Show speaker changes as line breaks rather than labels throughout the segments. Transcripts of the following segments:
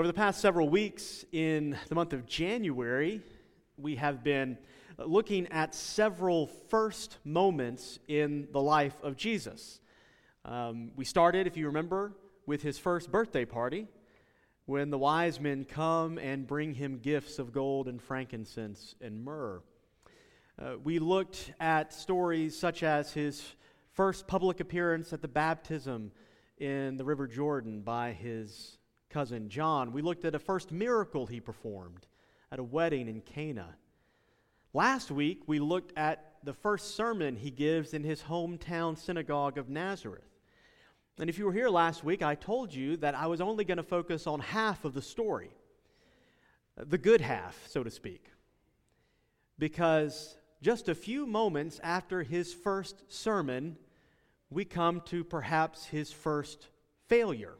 Over the past several weeks in the month of January, we have been looking at several first moments in the life of Jesus. Um, we started, if you remember, with his first birthday party when the wise men come and bring him gifts of gold and frankincense and myrrh. Uh, we looked at stories such as his first public appearance at the baptism in the River Jordan by his cousin John. We looked at a first miracle he performed at a wedding in Cana. Last week, we looked at the first sermon he gives in his hometown synagogue of Nazareth. And if you were here last week, I told you that I was only going to focus on half of the story, the good half, so to speak. Because just a few moments after his first sermon, we come to perhaps his first failure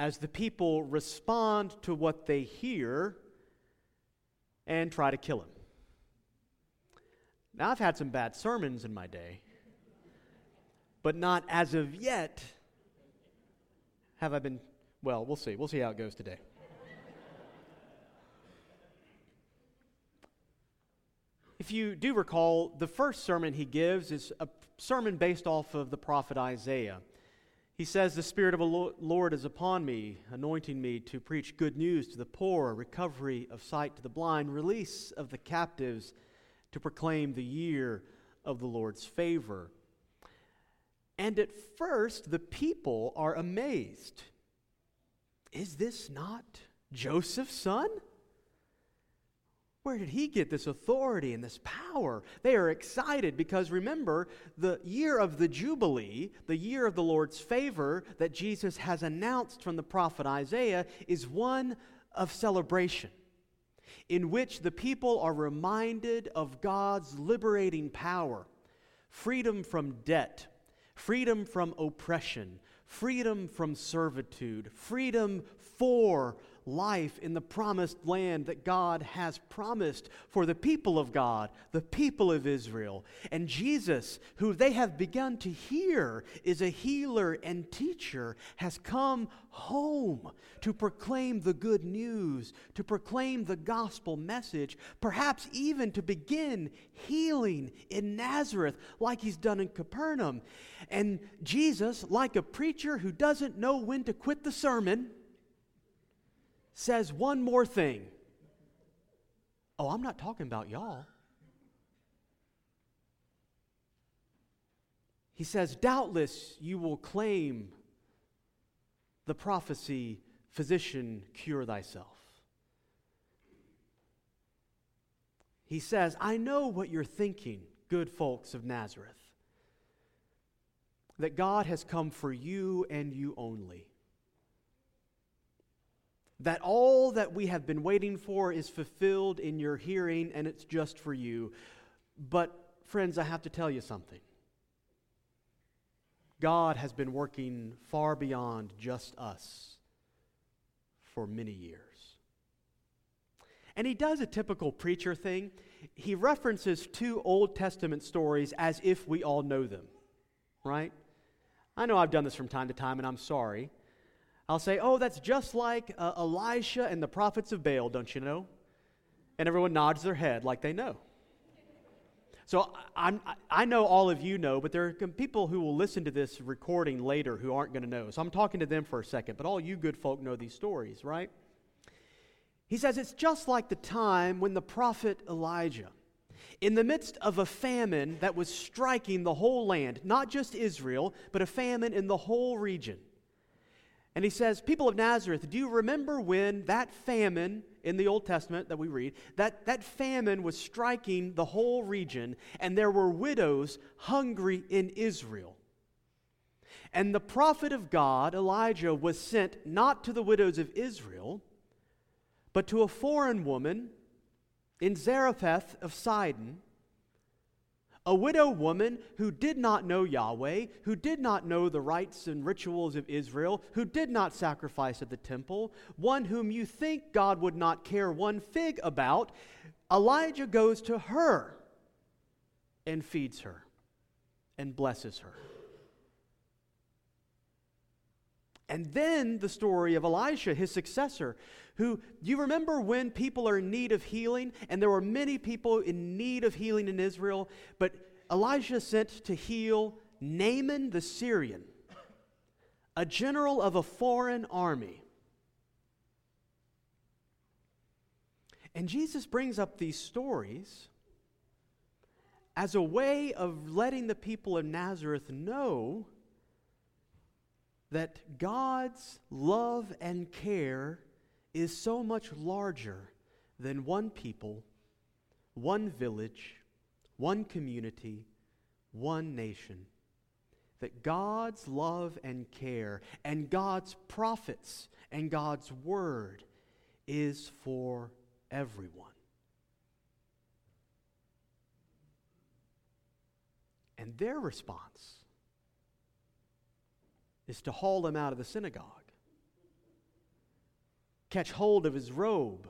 as the people respond to what they hear and try to kill him. Now, I've had some bad sermons in my day, but not as of yet have I been, well, we'll see. We'll see how it goes today. if you do recall, the first sermon he gives is a sermon based off of the prophet Isaiah. He says, The Spirit of the Lord is upon me, anointing me to preach good news to the poor, recovery of sight to the blind, release of the captives, to proclaim the year of the Lord's favor. And at first, the people are amazed. Is this not Joseph's son? Where did he get this authority and this power? They are excited because remember, the year of the Jubilee, the year of the Lord's favor that Jesus has announced from the prophet Isaiah, is one of celebration in which the people are reminded of God's liberating power, freedom from debt, freedom from oppression, freedom from servitude, freedom for life in the promised land that God has promised for the people of God, the people of Israel. And Jesus, who they have begun to hear is a healer and teacher, has come home to proclaim the good news, to proclaim the gospel message, perhaps even to begin healing in Nazareth like he's done in Capernaum. And Jesus, like a preacher who doesn't know when to quit the sermon, says one more thing. Oh, I'm not talking about y'all. He says, Doubtless you will claim the prophecy, Physician, cure thyself. He says, I know what you're thinking, good folks of Nazareth, that God has come for you and you only that all that we have been waiting for is fulfilled in your hearing and it's just for you. But, friends, I have to tell you something. God has been working far beyond just us for many years. And he does a typical preacher thing. He references two Old Testament stories as if we all know them, right? I know I've done this from time to time, and I'm sorry. I'll say, oh, that's just like uh, Elisha and the prophets of Baal, don't you know? And everyone nods their head like they know. So I'm, I know all of you know, but there are people who will listen to this recording later who aren't going to know. So I'm talking to them for a second, but all you good folk know these stories, right? He says it's just like the time when the prophet Elijah, in the midst of a famine that was striking the whole land, not just Israel, but a famine in the whole region, and he says, People of Nazareth, do you remember when that famine in the Old Testament that we read, that, that famine was striking the whole region, and there were widows hungry in Israel? And the prophet of God, Elijah, was sent not to the widows of Israel, but to a foreign woman in Zarephath of Sidon a widow woman who did not know Yahweh, who did not know the rites and rituals of Israel, who did not sacrifice at the temple, one whom you think God would not care one fig about, Elijah goes to her and feeds her and blesses her. And then the story of Elisha, his successor, who, do you remember when people are in need of healing? And there were many people in need of healing in Israel, but Elijah sent to heal Naaman the Syrian, a general of a foreign army. And Jesus brings up these stories as a way of letting the people of Nazareth know that God's love and care is so much larger than one people, one village, one community, one nation. That God's love and care and God's prophets and God's word is for everyone. And their response is to haul him out of the synagogue, catch hold of his robe,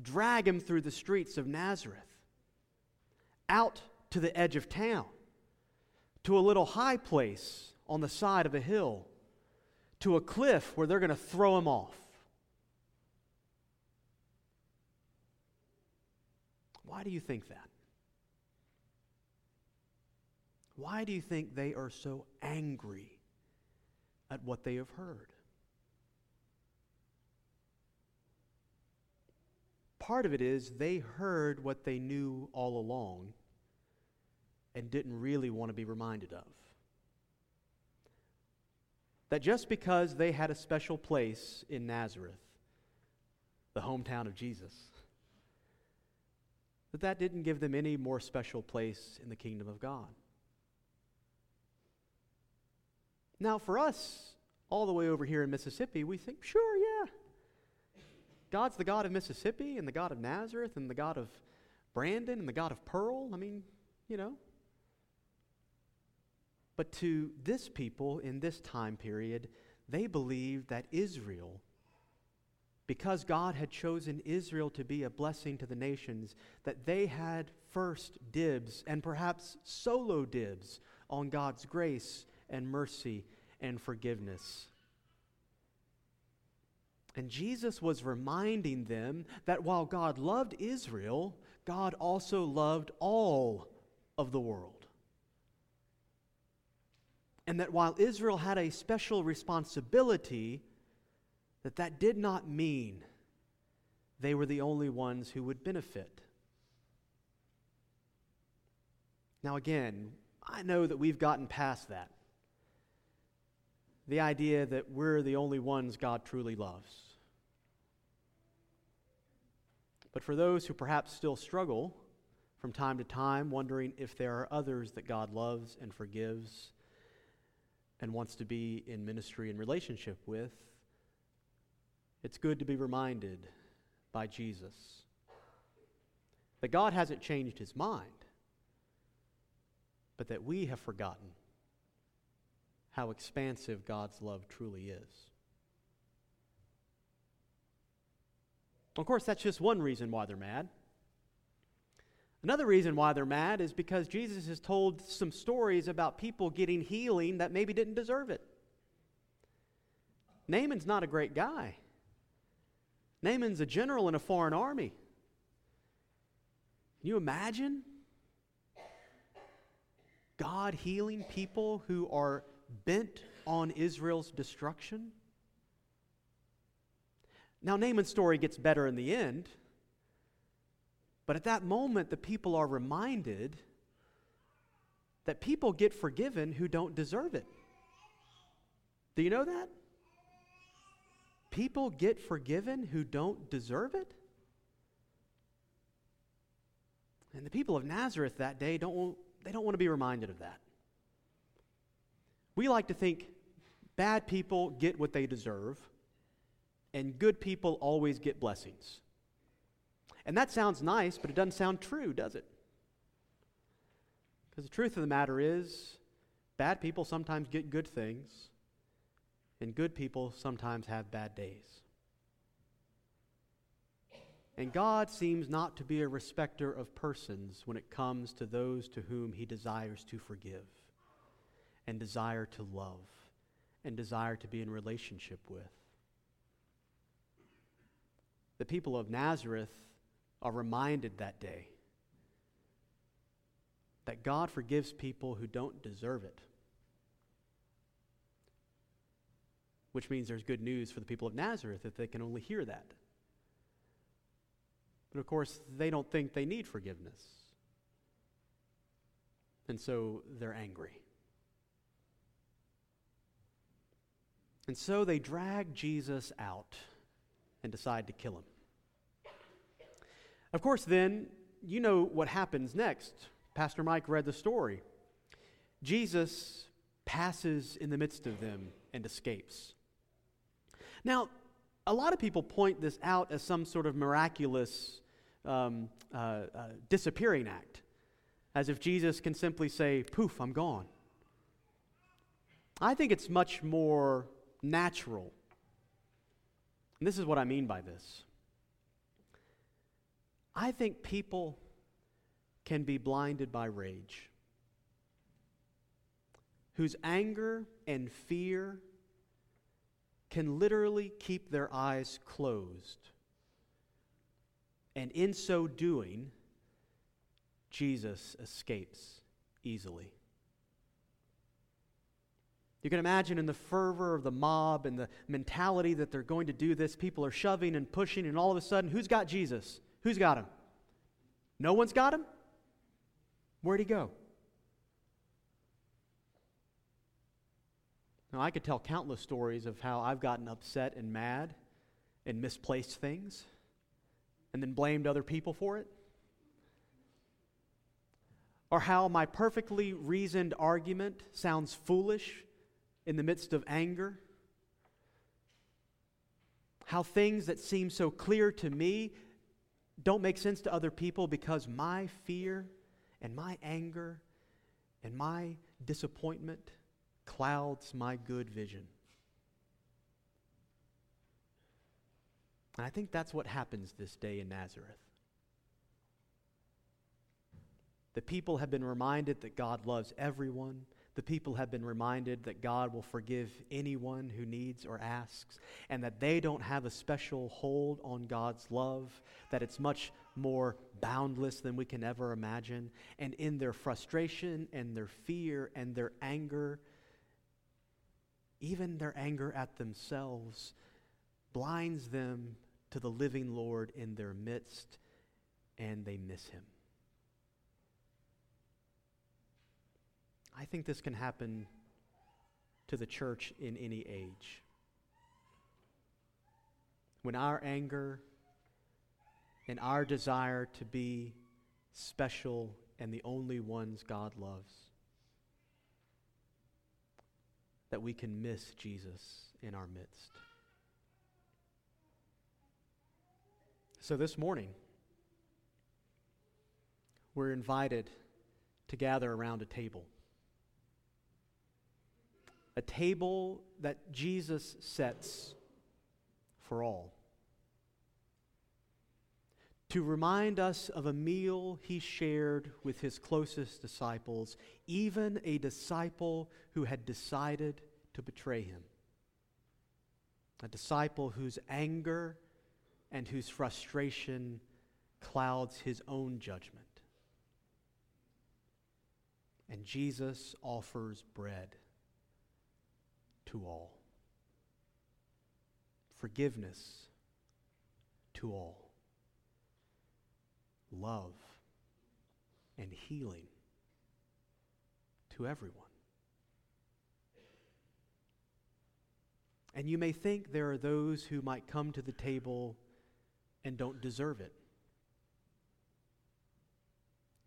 drag him through the streets of Nazareth, out to the edge of town, to a little high place on the side of a hill, to a cliff where they're going to throw him off. Why do you think that? Why do you think they are so angry at what they have heard. Part of it is they heard what they knew all along and didn't really want to be reminded of. That just because they had a special place in Nazareth, the hometown of Jesus, that that didn't give them any more special place in the kingdom of God. Now, for us, all the way over here in Mississippi, we think, sure, yeah. God's the God of Mississippi and the God of Nazareth and the God of Brandon and the God of Pearl. I mean, you know. But to this people in this time period, they believed that Israel, because God had chosen Israel to be a blessing to the nations, that they had first dibs and perhaps solo dibs on God's grace and mercy and forgiveness. And Jesus was reminding them that while God loved Israel, God also loved all of the world. And that while Israel had a special responsibility, that that did not mean they were the only ones who would benefit. Now, again, I know that we've gotten past that the idea that we're the only ones God truly loves. But for those who perhaps still struggle from time to time, wondering if there are others that God loves and forgives and wants to be in ministry and relationship with, it's good to be reminded by Jesus that God hasn't changed his mind, but that we have forgotten how expansive God's love truly is. Of course, that's just one reason why they're mad. Another reason why they're mad is because Jesus has told some stories about people getting healing that maybe didn't deserve it. Naaman's not a great guy. Naaman's a general in a foreign army. Can you imagine God healing people who are bent on Israel's destruction? Now, Naaman's story gets better in the end, but at that moment, the people are reminded that people get forgiven who don't deserve it. Do you know that? People get forgiven who don't deserve it? And the people of Nazareth that day don't, they don't want to be reminded of that. We like to think bad people get what they deserve, and good people always get blessings. And that sounds nice, but it doesn't sound true, does it? Because the truth of the matter is, bad people sometimes get good things, and good people sometimes have bad days. And God seems not to be a respecter of persons when it comes to those to whom he desires to forgive and desire to love and desire to be in relationship with. The people of Nazareth are reminded that day that God forgives people who don't deserve it. Which means there's good news for the people of Nazareth if they can only hear that. But of course, they don't think they need forgiveness. And so they're angry. And so they drag Jesus out and decide to kill him. Of course, then, you know what happens next. Pastor Mike read the story. Jesus passes in the midst of them and escapes. Now, a lot of people point this out as some sort of miraculous um, uh, uh, disappearing act, as if Jesus can simply say, Poof, I'm gone. I think it's much more natural. And this is what I mean by this. I think people can be blinded by rage, whose anger and fear can literally keep their eyes closed. And in so doing, Jesus escapes easily. You can imagine in the fervor of the mob and the mentality that they're going to do this, people are shoving and pushing, and all of a sudden, who's got Jesus? Who's got him? No one's got him? Where'd he go? Now, I could tell countless stories of how I've gotten upset and mad and misplaced things and then blamed other people for it. Or how my perfectly reasoned argument sounds foolish in the midst of anger. How things that seem so clear to me don't make sense to other people because my fear and my anger and my disappointment clouds my good vision. And I think that's what happens this day in Nazareth. The people have been reminded that God loves everyone the people have been reminded that God will forgive anyone who needs or asks, and that they don't have a special hold on God's love, that it's much more boundless than we can ever imagine. And in their frustration and their fear and their anger, even their anger at themselves, blinds them to the living Lord in their midst, and they miss him. I think this can happen to the church in any age. When our anger and our desire to be special and the only ones God loves, that we can miss Jesus in our midst. So this morning, we're invited to gather around a table a table that Jesus sets for all. To remind us of a meal he shared with his closest disciples, even a disciple who had decided to betray him. A disciple whose anger and whose frustration clouds his own judgment. And Jesus offers bread to all, forgiveness to all, love and healing to everyone. And you may think there are those who might come to the table and don't deserve it.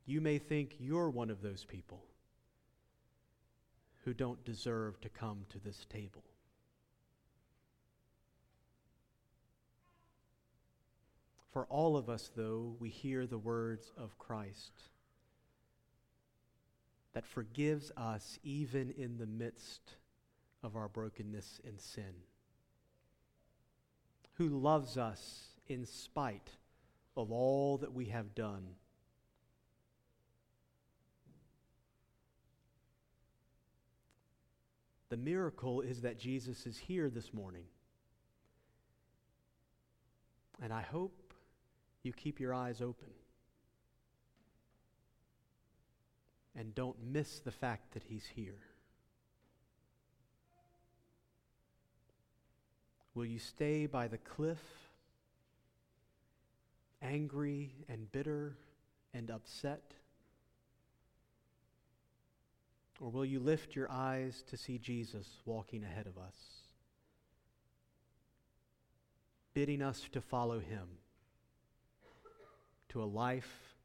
You may think you're one of those people who don't deserve to come to this table. For all of us, though, we hear the words of Christ that forgives us even in the midst of our brokenness and sin, who loves us in spite of all that we have done The miracle is that Jesus is here this morning. And I hope you keep your eyes open. And don't miss the fact that he's here. Will you stay by the cliff, angry and bitter and upset? Or will you lift your eyes to see Jesus walking ahead of us, bidding us to follow him to a life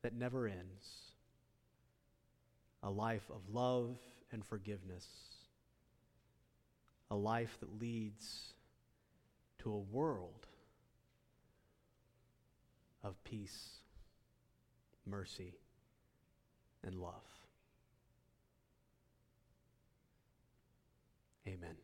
that never ends, a life of love and forgiveness, a life that leads to a world of peace, mercy, and love. Amen.